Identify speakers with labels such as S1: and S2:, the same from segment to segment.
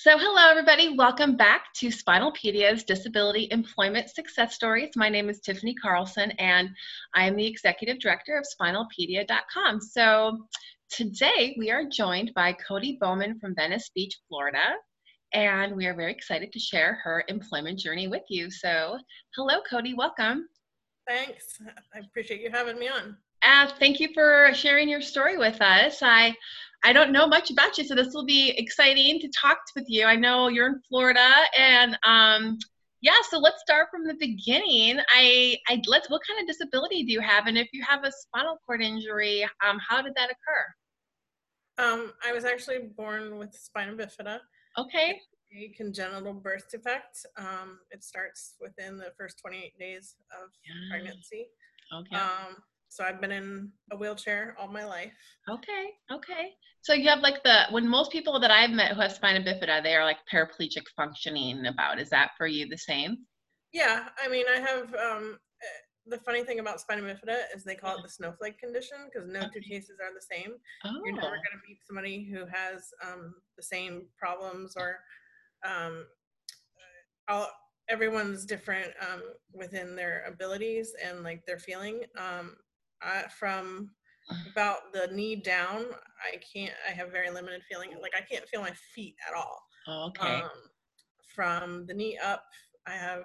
S1: So, hello, everybody. Welcome back to Spinalpedia's Disability Employment Success Stories. My name is Tiffiny Carlson, and I am the Executive Director of Spinalpedia.com. So, today we are joined by Cody Bowman from Venice Beach, Florida, and we are very excited to share her employment journey with you. So, hello, Cody. Welcome.
S2: Thanks. I appreciate you having me on.
S1: Uh, thank you for sharing your story with us. I I don't know much about you, so this will be exciting to talk with you. I know you're in Florida, and um, yeah. So let's start from the beginning. I, I let's. What kind of disability do you have, and if you have a spinal cord injury, um, how did that occur?
S2: Um, I was actually born with spina bifida.
S1: Okay.
S2: A congenital birth defect. Um, it starts within the first 28 days of yeah. pregnancy. Okay. Um, so I've been in a wheelchair all my life.
S1: Okay, okay. So you have like the when most people that I've met who have spina bifida, they are like paraplegic functioning about. Is that for you the same?
S2: Yeah, I mean, I have. Um, eh, the funny thing about spina bifida is they call it the snowflake condition because no two cases are the same. Oh. You're never oh. going to meet somebody who has um, the same problems or um, all, everyone's different um, within their abilities and like their feeling. Um, uh, from about the knee down, I can't. I have very limited feeling. Like I can't feel my feet at all.
S1: okay. Um,
S2: from the knee up, I have.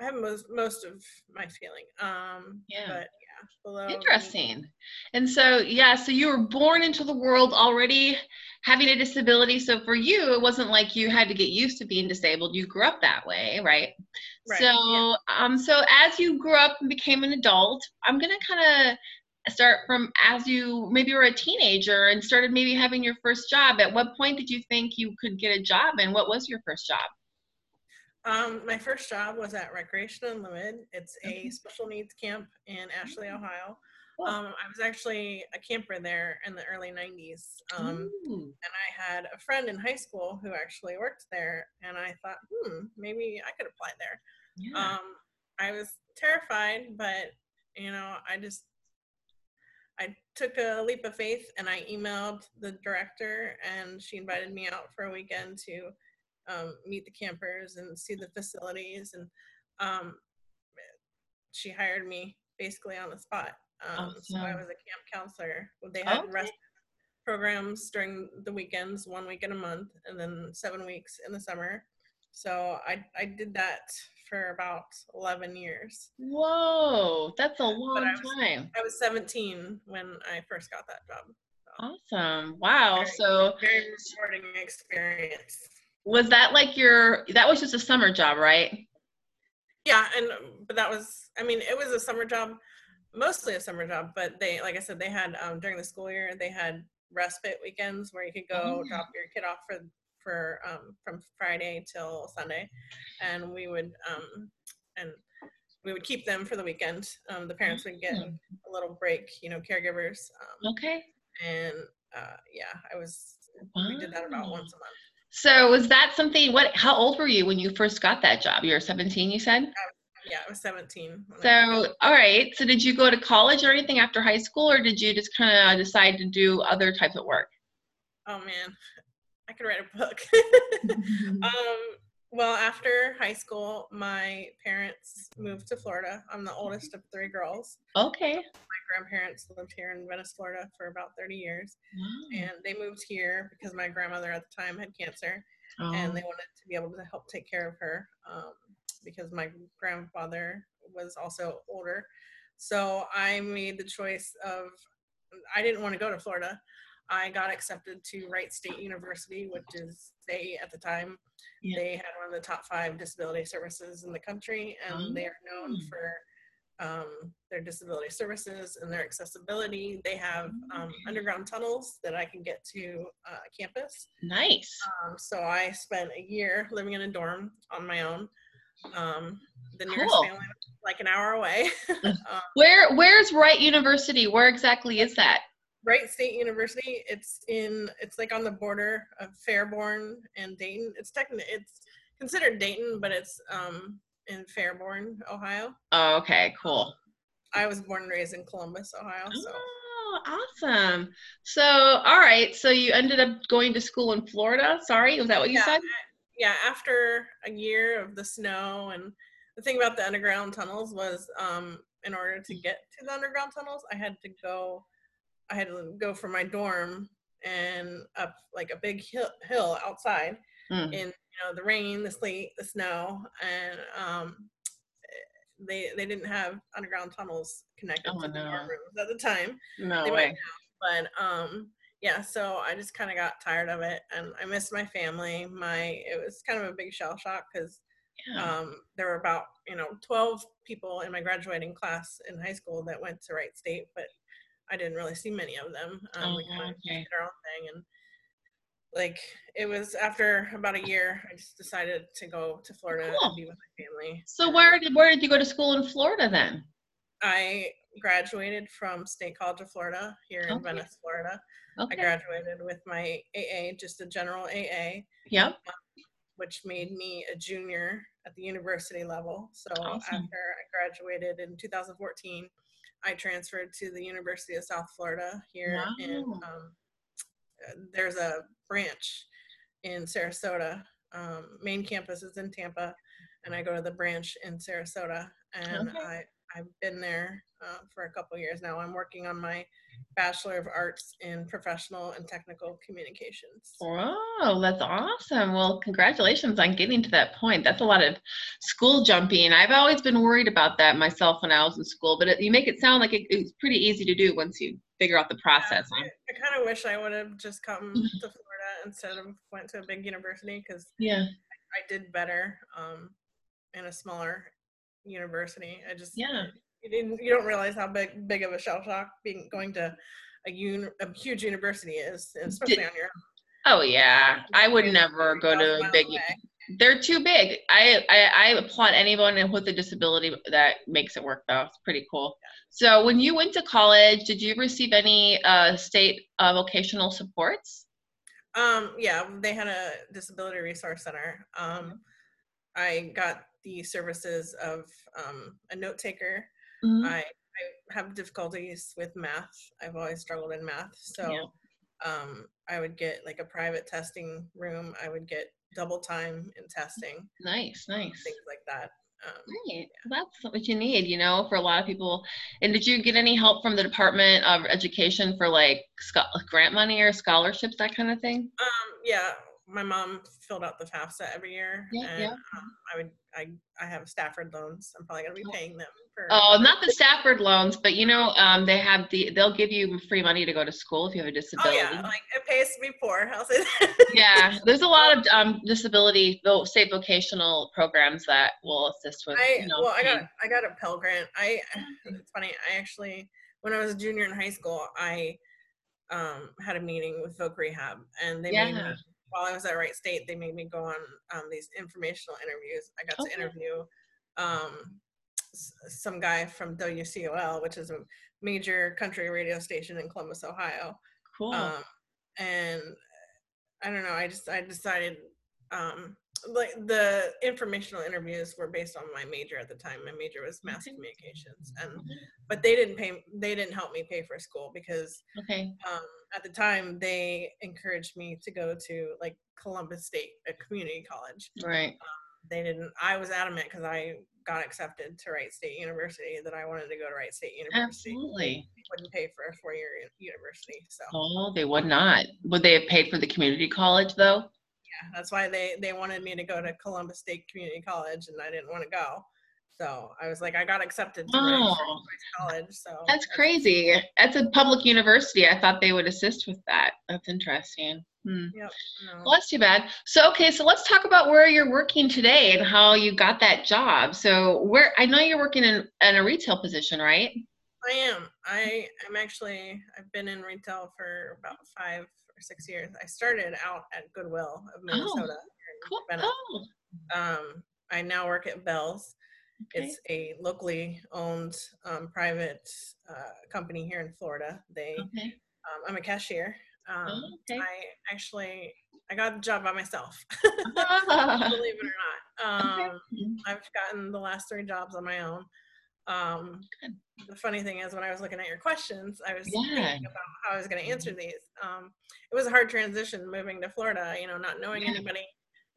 S2: I have most most of my feeling. Um, yeah. But yeah,
S1: below. Interesting. And so yeah, so you were born into the world already having a disability. So for you, it wasn't like you had to get used to being disabled. You grew up that way, right? right. So yeah. um, so as you grew up and became an adult, I'm gonna kind of start from as you maybe were a teenager and started maybe having your first job at what point did you think you could get a job and what was your first job
S2: um, my first job was at recreation unlimited. It's a special needs camp in ashley mm. ohio. Um, i was actually a camper there in the early 90s um, and i had a friend in high school who actually worked there and i thought hmm maybe i could apply there. Yeah. um, i was terrified but you know i just I took a leap of faith and I emailed the director, and she invited me out for a weekend to um, meet the campers and see the facilities. And um, she hired me basically on the spot. Um, awesome. So I was a camp counselor. They had okay. rest programs during the weekends, one week in a month, and then seven weeks in the summer. So I I did that for about 11 years.
S1: Whoa, that's a long I was, time.
S2: I was 17 when I first got that job.
S1: So. Awesome. Wow.
S2: Very,
S1: so
S2: very rewarding experience.
S1: Was that like your that was just a summer job, right?
S2: Yeah, and but that was I mean, it was a summer job, mostly a summer job, but they like I said they had um during the school year, they had respite weekends where you could go oh. drop your kid off for for um, from Friday till Sunday, and we would um, and we would keep them for the weekend. Um, the parents would get mm. a little break, you know, caregivers.
S1: Um, okay.
S2: And uh, yeah, I was. Wow. We did that about once a month.
S1: So was that something? What? How old were you when you first got that job? You were 17, you said.
S2: Yeah, I was 17.
S1: So, all right. So, did you go to college or anything after high school, or did you just kind of decide to do other types of work?
S2: Oh man, I could write a book. um, well, after high school, my parents moved to Florida. I'm the oldest of three girls.
S1: Okay.
S2: Grandparents lived here in Venice, Florida for about 30 years. Wow. And they moved here because my grandmother at the time had cancer. Oh. And they wanted to be able to help take care of her um, because my grandfather was also older. So I made the choice of, I didn't want to go to Florida. I got accepted to Wright State University, which is they at the time yeah. they had one of the top five disability services in the country, and oh. they are known oh. for um, their disability services and their accessibility. They have um, underground tunnels that I can get to uh, campus.
S1: Nice.
S2: Um, so I spent a year living in a dorm on my own. Um, the nearest
S1: cool.
S2: family like an hour away.
S1: Um, Where Where's Wright University? Where exactly is that?
S2: Wright State University. It's in it's like on the border of Fairborn and Dayton. It's technically it's considered Dayton, but it's um in Fairborn, Ohio.
S1: Oh, okay, cool.
S2: I was born and raised in Columbus, Ohio. So.
S1: Oh, awesome. So, all right. So you ended up going to school in Florida. Sorry, was that what you
S2: yeah,
S1: said?
S2: Yeah, after a year of the snow and the thing about the underground tunnels was um in order to get to the underground tunnels, I had to go I had to go from my dorm and up like a big hill, hill outside mm. in you know the rain, the sleet, the snow, and um, they they didn't have underground tunnels connected oh, to no. the dorm rooms at the time.
S1: No they way.
S2: but um, yeah, so I just kind of got tired of it, and I missed my family. My it was kind of a big shell shock because yeah. um, there were about you know 12 people in my graduating class in high school that went to Wright State, but I didn't really see many of them. Um, oh, we kind of okay. did our own thing, and like it was after about a year, I just decided to go to Florida cool. and be with my family.
S1: So where did where did you go to school in Florida then?
S2: I graduated from State College of Florida here in okay. Venice, Florida. Okay. I graduated with my AA, just a general AA.
S1: Yep. Um,
S2: which made me a junior at the university level. So awesome. after I graduated in 2014, I transferred to the University of South Florida here wow. in um, there's a branch in Sarasota. Um, main campus is in Tampa, and I go to the branch in Sarasota. And okay. I I've been there uh, for a couple years now. I'm working on my Bachelor of Arts in Professional and Technical Communications.
S1: Wow, that's awesome. Well, congratulations on getting to that point. That's a lot of school jumping. I've always been worried about that myself when I was in school, but it, you make it sound like it, it's pretty easy to do once you figure out the process.
S2: Yeah, I, I kind of wish I would have just come to Florida instead of went to a big university because
S1: yeah, I,
S2: I, did better um, in a smaller university. I just
S1: yeah.
S2: You didn't. You don't realize how big big of a shell shock being going to a un a huge university is, especially Did, on your.
S1: Oh yeah, I would never go to a big. Away. They're too big. I, I I applaud anyone with a disability that makes it work though. It's pretty cool. So when you went to college, did you receive any uh, state uh, vocational supports?
S2: Um, yeah, they had a disability resource center. Um, I got the services of um, a note taker. Mm-hmm. I, I have difficulties with math. I've always struggled in math. So yeah. um, I would get like a private testing room. I would get double time in testing.
S1: Nice, nice.
S2: Things like that.
S1: Um, right. That's what you need, you know, for a lot of people. And did you get any help from the Department of Education for like grant money or scholarships, that kind of thing?
S2: Um, yeah, my mom filled out the FAFSA every year, yeah, and yeah. Um, I would I I have Stafford loans. I'm probably gonna be paying them for.
S1: Oh, not the Stafford loans, but you know, um, they have the they'll give you free money to go to school if you have a disability.
S2: Oh yeah, like it pays to be poor. I'll say
S1: that. yeah, there's a lot of um, disability, state vocational programs that will assist with.
S2: I you know, well, I got I got a Pell Grant. I it's funny. I actually when I was a junior in high school, I um, had a meeting with Voc Rehab, and they yeah. made me while I was at Wright State, they made me go on um, these informational interviews. I got okay. to interview um, some guy from WCOL, which is a major country radio station in Columbus, Ohio.
S1: Cool. Um,
S2: and I don't know. I just I decided um, like the informational interviews were based on my major at the time. My major was mass communications, and but they didn't pay. They didn't help me pay for school because
S1: okay.
S2: Um, at the time they encouraged me to go to like Columbus State, a community college.
S1: Right.
S2: Um, they didn't. I was adamant because I got accepted to Wright State University that I wanted to go to Wright State University.
S1: Absolutely.
S2: They wouldn't pay for a four-year university. So.
S1: Oh, they would not. Would they have paid for the community college though?
S2: That's why they they wanted me to go to Columbus State Community College, and I didn't want to go. So I was like, I got accepted to oh, college. So
S1: that's, that's crazy. That's a public university. I thought they would assist with that. That's interesting. Hmm.
S2: Yep, no.
S1: Well, that's too bad. So okay, so let's talk about where you're working today and how you got that job. So where I know you're working in, in a retail position, right?
S2: I am. I am actually. I've been in retail for about five six years. I started out at Goodwill of oh, Minnesota.
S1: Oh, cool.
S2: Oh. Um, I now work at Bealls. Okay. It's a locally owned um, private uh, company here in Florida. They, okay. um, I'm a cashier. Um, oh, okay. I actually I got the job by myself. Believe it or not, um, I've gotten the last three jobs on my own. Um, the funny thing is, when I was looking at your questions, I was
S1: Yeah.
S2: thinking about how I was going to answer these. Um, it was a hard transition moving to Florida. You know, not knowing
S1: Yeah.
S2: anybody,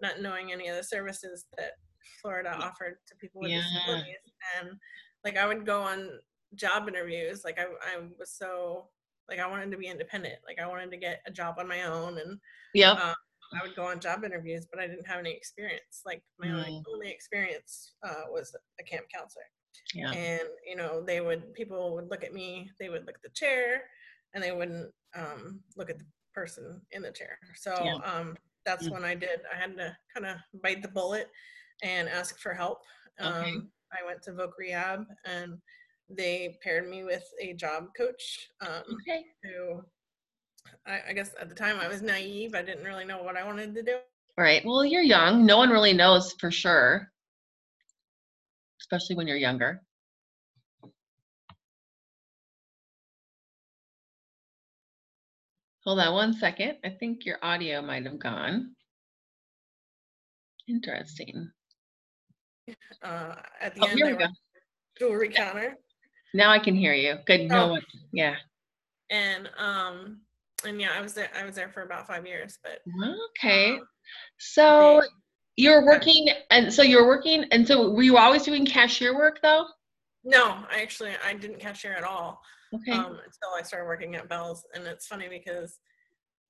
S2: not knowing any of the services that Florida offered to people with
S1: Yeah.
S2: disabilities, and like I would go on job interviews. Like I, I was so like I wanted to be independent. Like I wanted to get a job on my own, and
S1: yeah.
S2: uh, I would go on job interviews, but I didn't have any experience. Like my only,
S1: Mm.
S2: only experience uh, was a camp counselor
S1: yeah.
S2: and you know they would people would look at me they would look at the chair and they wouldn't um, look at the person in the chair so
S1: Yeah.
S2: um, that's
S1: Mm.
S2: when i did i had to kind of bite the bullet and ask for help
S1: Okay.
S2: um, i went to voc rehab and they paired me with a job coach um,
S1: Okay.
S2: who I, I guess at the time i was naive i didn't really know what i wanted to do
S1: All right. Well, you're young. No one really knows for sure, especially when you're younger. Hold on one second. I think your audio might have gone. Interesting.
S2: uh, at the
S1: Oh,
S2: end
S1: here we go.
S2: jewelry counter
S1: Now I can hear you. Good. No
S2: Oh.
S1: one. Yeah.
S2: and um and yeah i was there i was there for about five years but
S1: Okay.
S2: um,
S1: So you're working, and so you're working, and so were you always doing cashier work though?
S2: no i actually i didn't cashier at all
S1: Okay.
S2: um until i started working at Bealls and it's funny because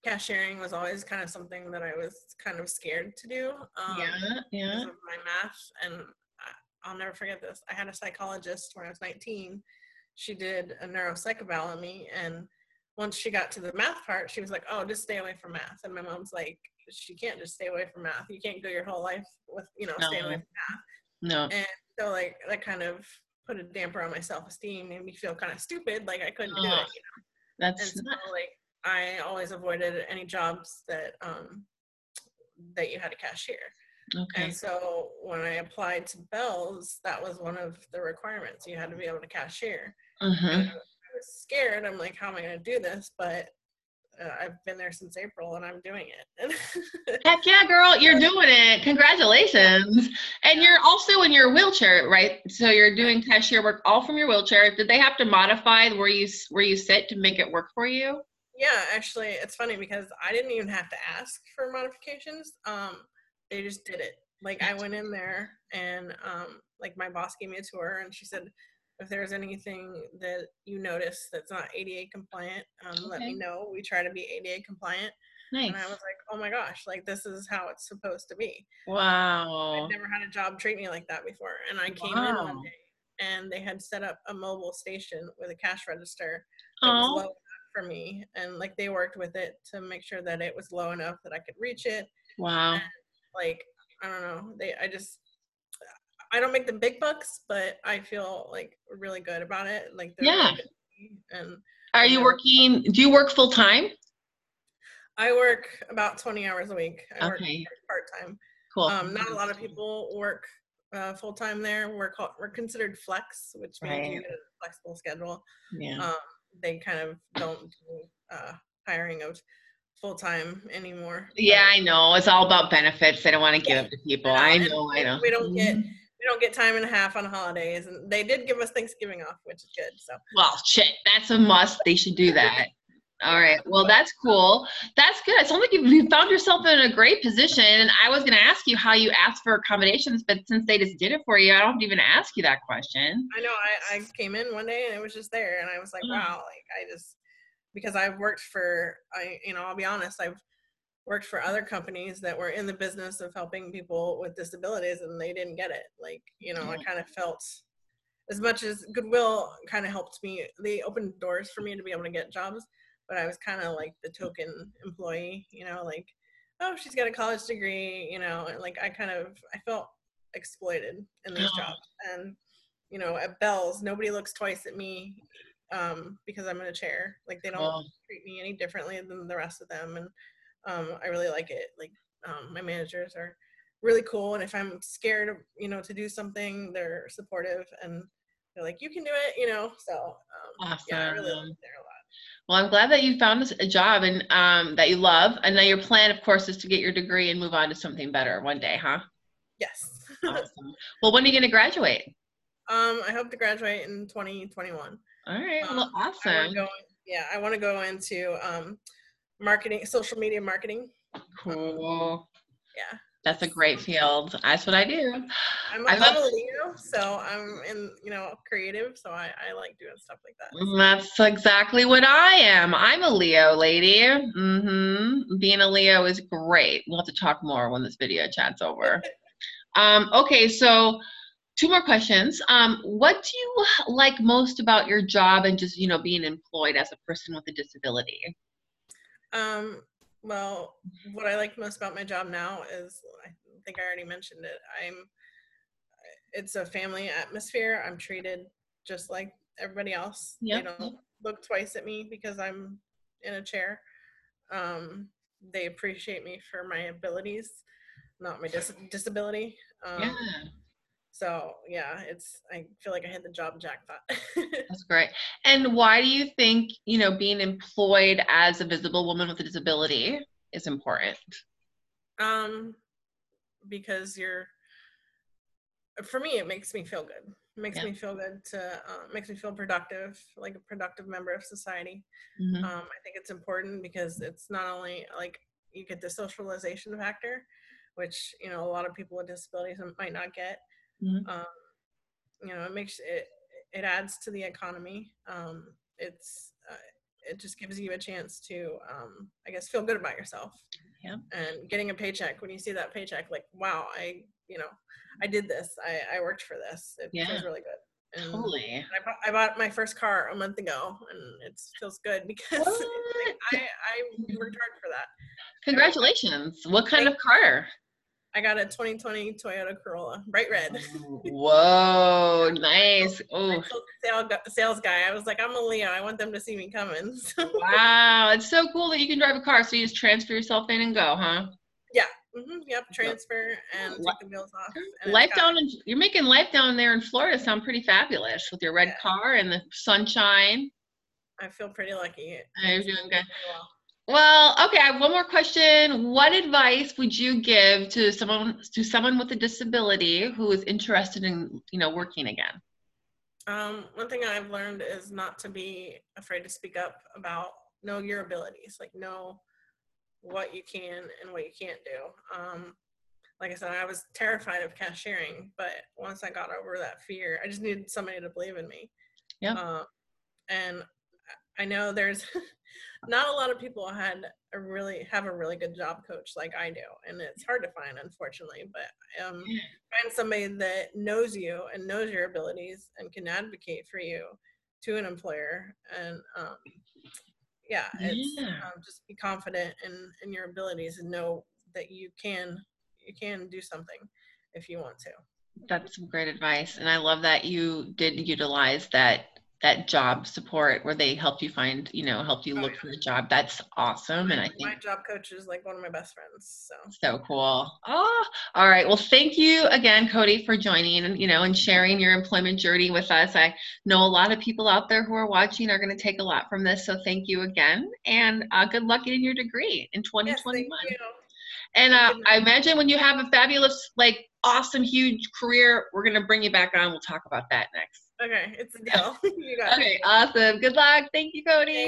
S2: cashiering was always kind of something that i was kind of scared to do um
S1: yeah. Yeah.
S2: my math and i'll never forget this i had a psychologist when i was 19 she did a neuropsych eval on me and once she got to the math part she was like oh just stay away from math and my mom's like she can't just stay away from math. You can't go your whole life with you know staying away from math.
S1: No.
S2: and so like that kind of put a damper on my self-esteem made me feel kind of stupid like i couldn't do it
S1: Oh,
S2: you know? That's and
S1: That's
S2: so
S1: not,
S2: like i always avoided any jobs that um that you had a cashier.
S1: Okay.
S2: and so when i applied to Bealls that was one of the requirements. You had to be able to cashier. And I was scared. I'm like how am i going to do this? But uh, i've been there since april and i'm doing it
S1: Heck yeah, girl, you're doing it. Congratulations. And you're also in your wheelchair, right? So you're doing cashier work all from your wheelchair. Did they have to modify where you where you sit to make it work for you?
S2: Yeah, actually, it's funny because I didn't even have to ask for modifications. Um, they just did it. Like I went in there and um, like my boss gave me a tour and she said, if there's anything that you notice that's not ADA compliant, um, let me know. We try to be ADA compliant.
S1: Nice.
S2: And I was like, oh my gosh, like this is how it's supposed to be.
S1: Wow.
S2: I've never had a job treat me like that before. And I came in one day and they had set up a mobile station with a cash register that was
S1: Oh,
S2: low for me and like they worked with it to make sure that it was low enough that i could reach it
S1: wow.
S2: like i don't know they i just i don't make the big bucks but i feel like really good about it like
S1: Yeah.
S2: good to me. and
S1: Are you working? Do you work full time?
S2: i work about 20 hours a week i
S1: Okay.
S2: work part-time
S1: Cool.
S2: um, not a lot of people work uh, full-time there we're called we're considered flex which means you get a flexible schedule
S1: Yeah.
S2: um, they kind of don't do uh, hiring of full time anymore.
S1: Yeah, I know. It's all about benefits. They don't want to give
S2: Yeah.
S1: it to people.
S2: know,
S1: I
S2: and
S1: know. I know.
S2: we don't get-
S1: Mhm.
S2: We don't get time and a half on holidays, and they did give us Thanksgiving off, which is good. So
S1: Well, shit, that's a must. They should do that. All right. Well, that's cool. That's good. It sounds like you found yourself in a great position. And I was going to ask you how you asked for accommodations, but since they just did it for you, I don't even ask you that question.
S2: I know I, I came in one day and it was just there, and I was like,
S1: Mm.
S2: wow, like I just because I've worked for I you know I'll be honest, I've worked for other companies that were in the business of helping people with disabilities, and they didn't get it. Like you know, I kind of felt as much as goodwill kind of helped me they opened doors for me to be able to get jobs but i was kind of like the token employee you know like oh she's got a college degree you know and like i kind of i felt exploited in these
S1: Oh.
S2: jobs and you know at Bealls nobody looks twice at me um because i'm in a chair like they don't
S1: Oh,
S2: treat me any differently than the rest of them and um i really like it like um my managers are really cool and if i'm scared of you know to do something they're supportive and they're like you can do it you know so um, yeah i really like there a lot
S1: well, I'm glad that you found a job and um, that you love. And now your plan, of course, is to get your degree and move on to something better one day, huh?
S2: yes
S1: Awesome. well, when are you going to graduate?
S2: Um, I hope to graduate in 2021.
S1: All right,
S2: Um,
S1: well,
S2: I
S1: awesome.
S2: go, yeah, I want to go into um, marketing, social media marketing.
S1: Cool.
S2: Yeah,
S1: That's a great field. That's what I do.
S2: I'm,
S1: I
S2: I'm
S1: love-
S2: a Leo, so I'm in, you know, creative, so I, I like doing stuff like that.
S1: That's exactly what I am. I'm a Leo lady. Mm-hmm. Being a Leo is great. We'll have to talk more when this video chat's over. Um, okay, so two more questions. Um, what do you like most about your job and just you know being employed as a person with a disability?
S2: Um, well, what I like most about my job now is I think I already mentioned it. I'm it's a family atmosphere. I'm treated just like everybody else.
S1: Yep.
S2: They don't look twice at me because I'm in a chair. Um, they appreciate me for my abilities, not my dis- disability. Um,
S1: Yeah,
S2: So yeah, it's I feel like I hit the job jackpot.
S1: that's great. And why do you think you know being employed as a visible woman with a disability is important?
S2: Um, because you're, for me, it makes me feel good. It makes
S1: Yeah.
S2: me feel good to, uh, makes me feel productive, like a productive member of society.
S1: Mhm.
S2: Um, I think it's important because it's not only like you get the socialization factor, which you know a lot of people with disabilities might not get.
S1: Mhm.
S2: Um, you know, it makes it it adds to the economy. Um, it's uh, it just gives you a chance to, um, I guess, feel good about yourself.
S1: Yeah.
S2: And getting a paycheck when you see that paycheck, like, wow, I you know, I did this. I I worked for this. It
S1: Yeah.
S2: feels really good. And
S1: Totally.
S2: I bought, I bought my first car a month ago, and it feels good because like I I worked hard for that.
S1: Congratulations. What kind of car?
S2: I got a 2020 Toyota Corolla, bright red.
S1: Whoa, nice. Oh,
S2: Sales, sales guy. I was like, I'm a Leo. I want them to see me coming. So,
S1: wow. It's so cool that you can drive a car. So you just transfer yourself in and go, huh? Yeah.
S2: Mhm, yep, transfer and take the wheels off.
S1: Life
S2: got-
S1: down in, you're making life down there in Florida sound pretty fabulous with your red
S2: Yeah.
S1: car and the sunshine.
S2: I feel pretty lucky.
S1: You're doing good.
S2: well.
S1: Well, okay, I have one more question. What advice would you give to someone to someone with a disability who is interested in, you know, working again?
S2: Um, one thing I've learned is not to be afraid to speak up about know your abilities, like know what you can and what you can't do. Um, like I said, I was terrified of cashiering, but once I got over that fear, I just needed somebody to believe in me.
S1: Yeah.
S2: Uh, and I know there's not a lot of people had a really have a really good job coach like I do, and it's hard to find, unfortunately. But um, find somebody that knows you and knows your abilities and can advocate for you to an employer and um, yeah it's
S1: Yeah.
S2: um, just be confident in in your abilities and know that you can you can do something if you want to
S1: That's some great advice, and I love that you did utilize that that job support where they helped you find, you know, helped you
S2: Oh,
S1: look
S2: yeah.
S1: for a job. That's awesome, and I think my
S2: job coach is like one of my best friends so
S1: so cool. Oh, all right. Well, thank you again, Cody, for joining and you know and sharing your employment journey with us. I know a lot of people out there who are watching are going to take a lot from this, so thank you again, and uh, good luck getting your degree in
S2: yes
S1: 2021.
S2: thank you
S1: And uh, I imagine when you have a fabulous, like, awesome, huge career, we're gonna bring you back on. We'll talk about that next.
S2: Okay it's a deal you got it.
S1: Okay, awesome. Good luck. Thank you, Cody.